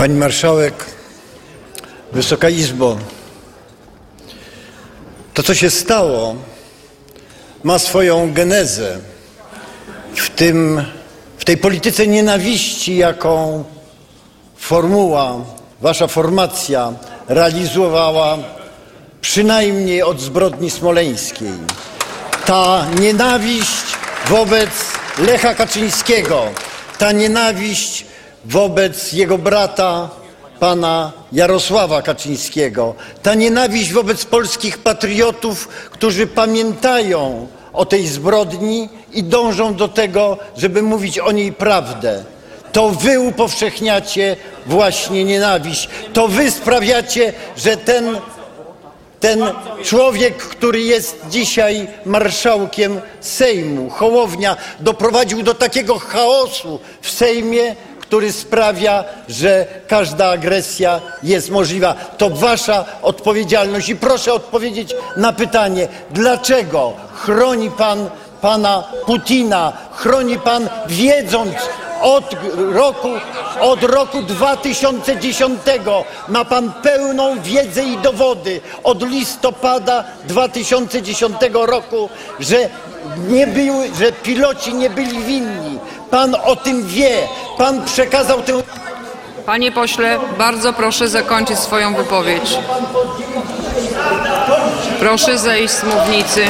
Pani Marszałek, Wysoka Izbo, to co się stało ma swoją genezę w, tym, w tej polityce nienawiści, jaką formuła, wasza formacja realizowała przynajmniej od zbrodni smoleńskiej. Ta nienawiść wobec Lecha Kaczyńskiego, ta nienawiść wobec jego brata, pana Jarosława Kaczyńskiego, ta nienawiść wobec polskich patriotów, którzy pamiętają o tej zbrodni i dążą do tego, żeby mówić o niej prawdę. To wy upowszechniacie właśnie nienawiść. To wy sprawiacie, że ten ten człowiek, który jest dzisiaj marszałkiem Sejmu, Hołownia, doprowadził do takiego chaosu w Sejmie, który sprawia, że każda agresja jest możliwa. To wasza odpowiedzialność i proszę odpowiedzieć na pytanie, dlaczego chroni pan pana Putina, chroni pan wiedząc od roku, od roku 2010 ma pan pełną wiedzę i dowody od listopada 2010 roku, że, nie były, że piloci nie byli winni. Pan o tym wie. Pan przekazał tę. Panie pośle, bardzo proszę zakończyć swoją wypowiedź. Proszę zejść z mównicy.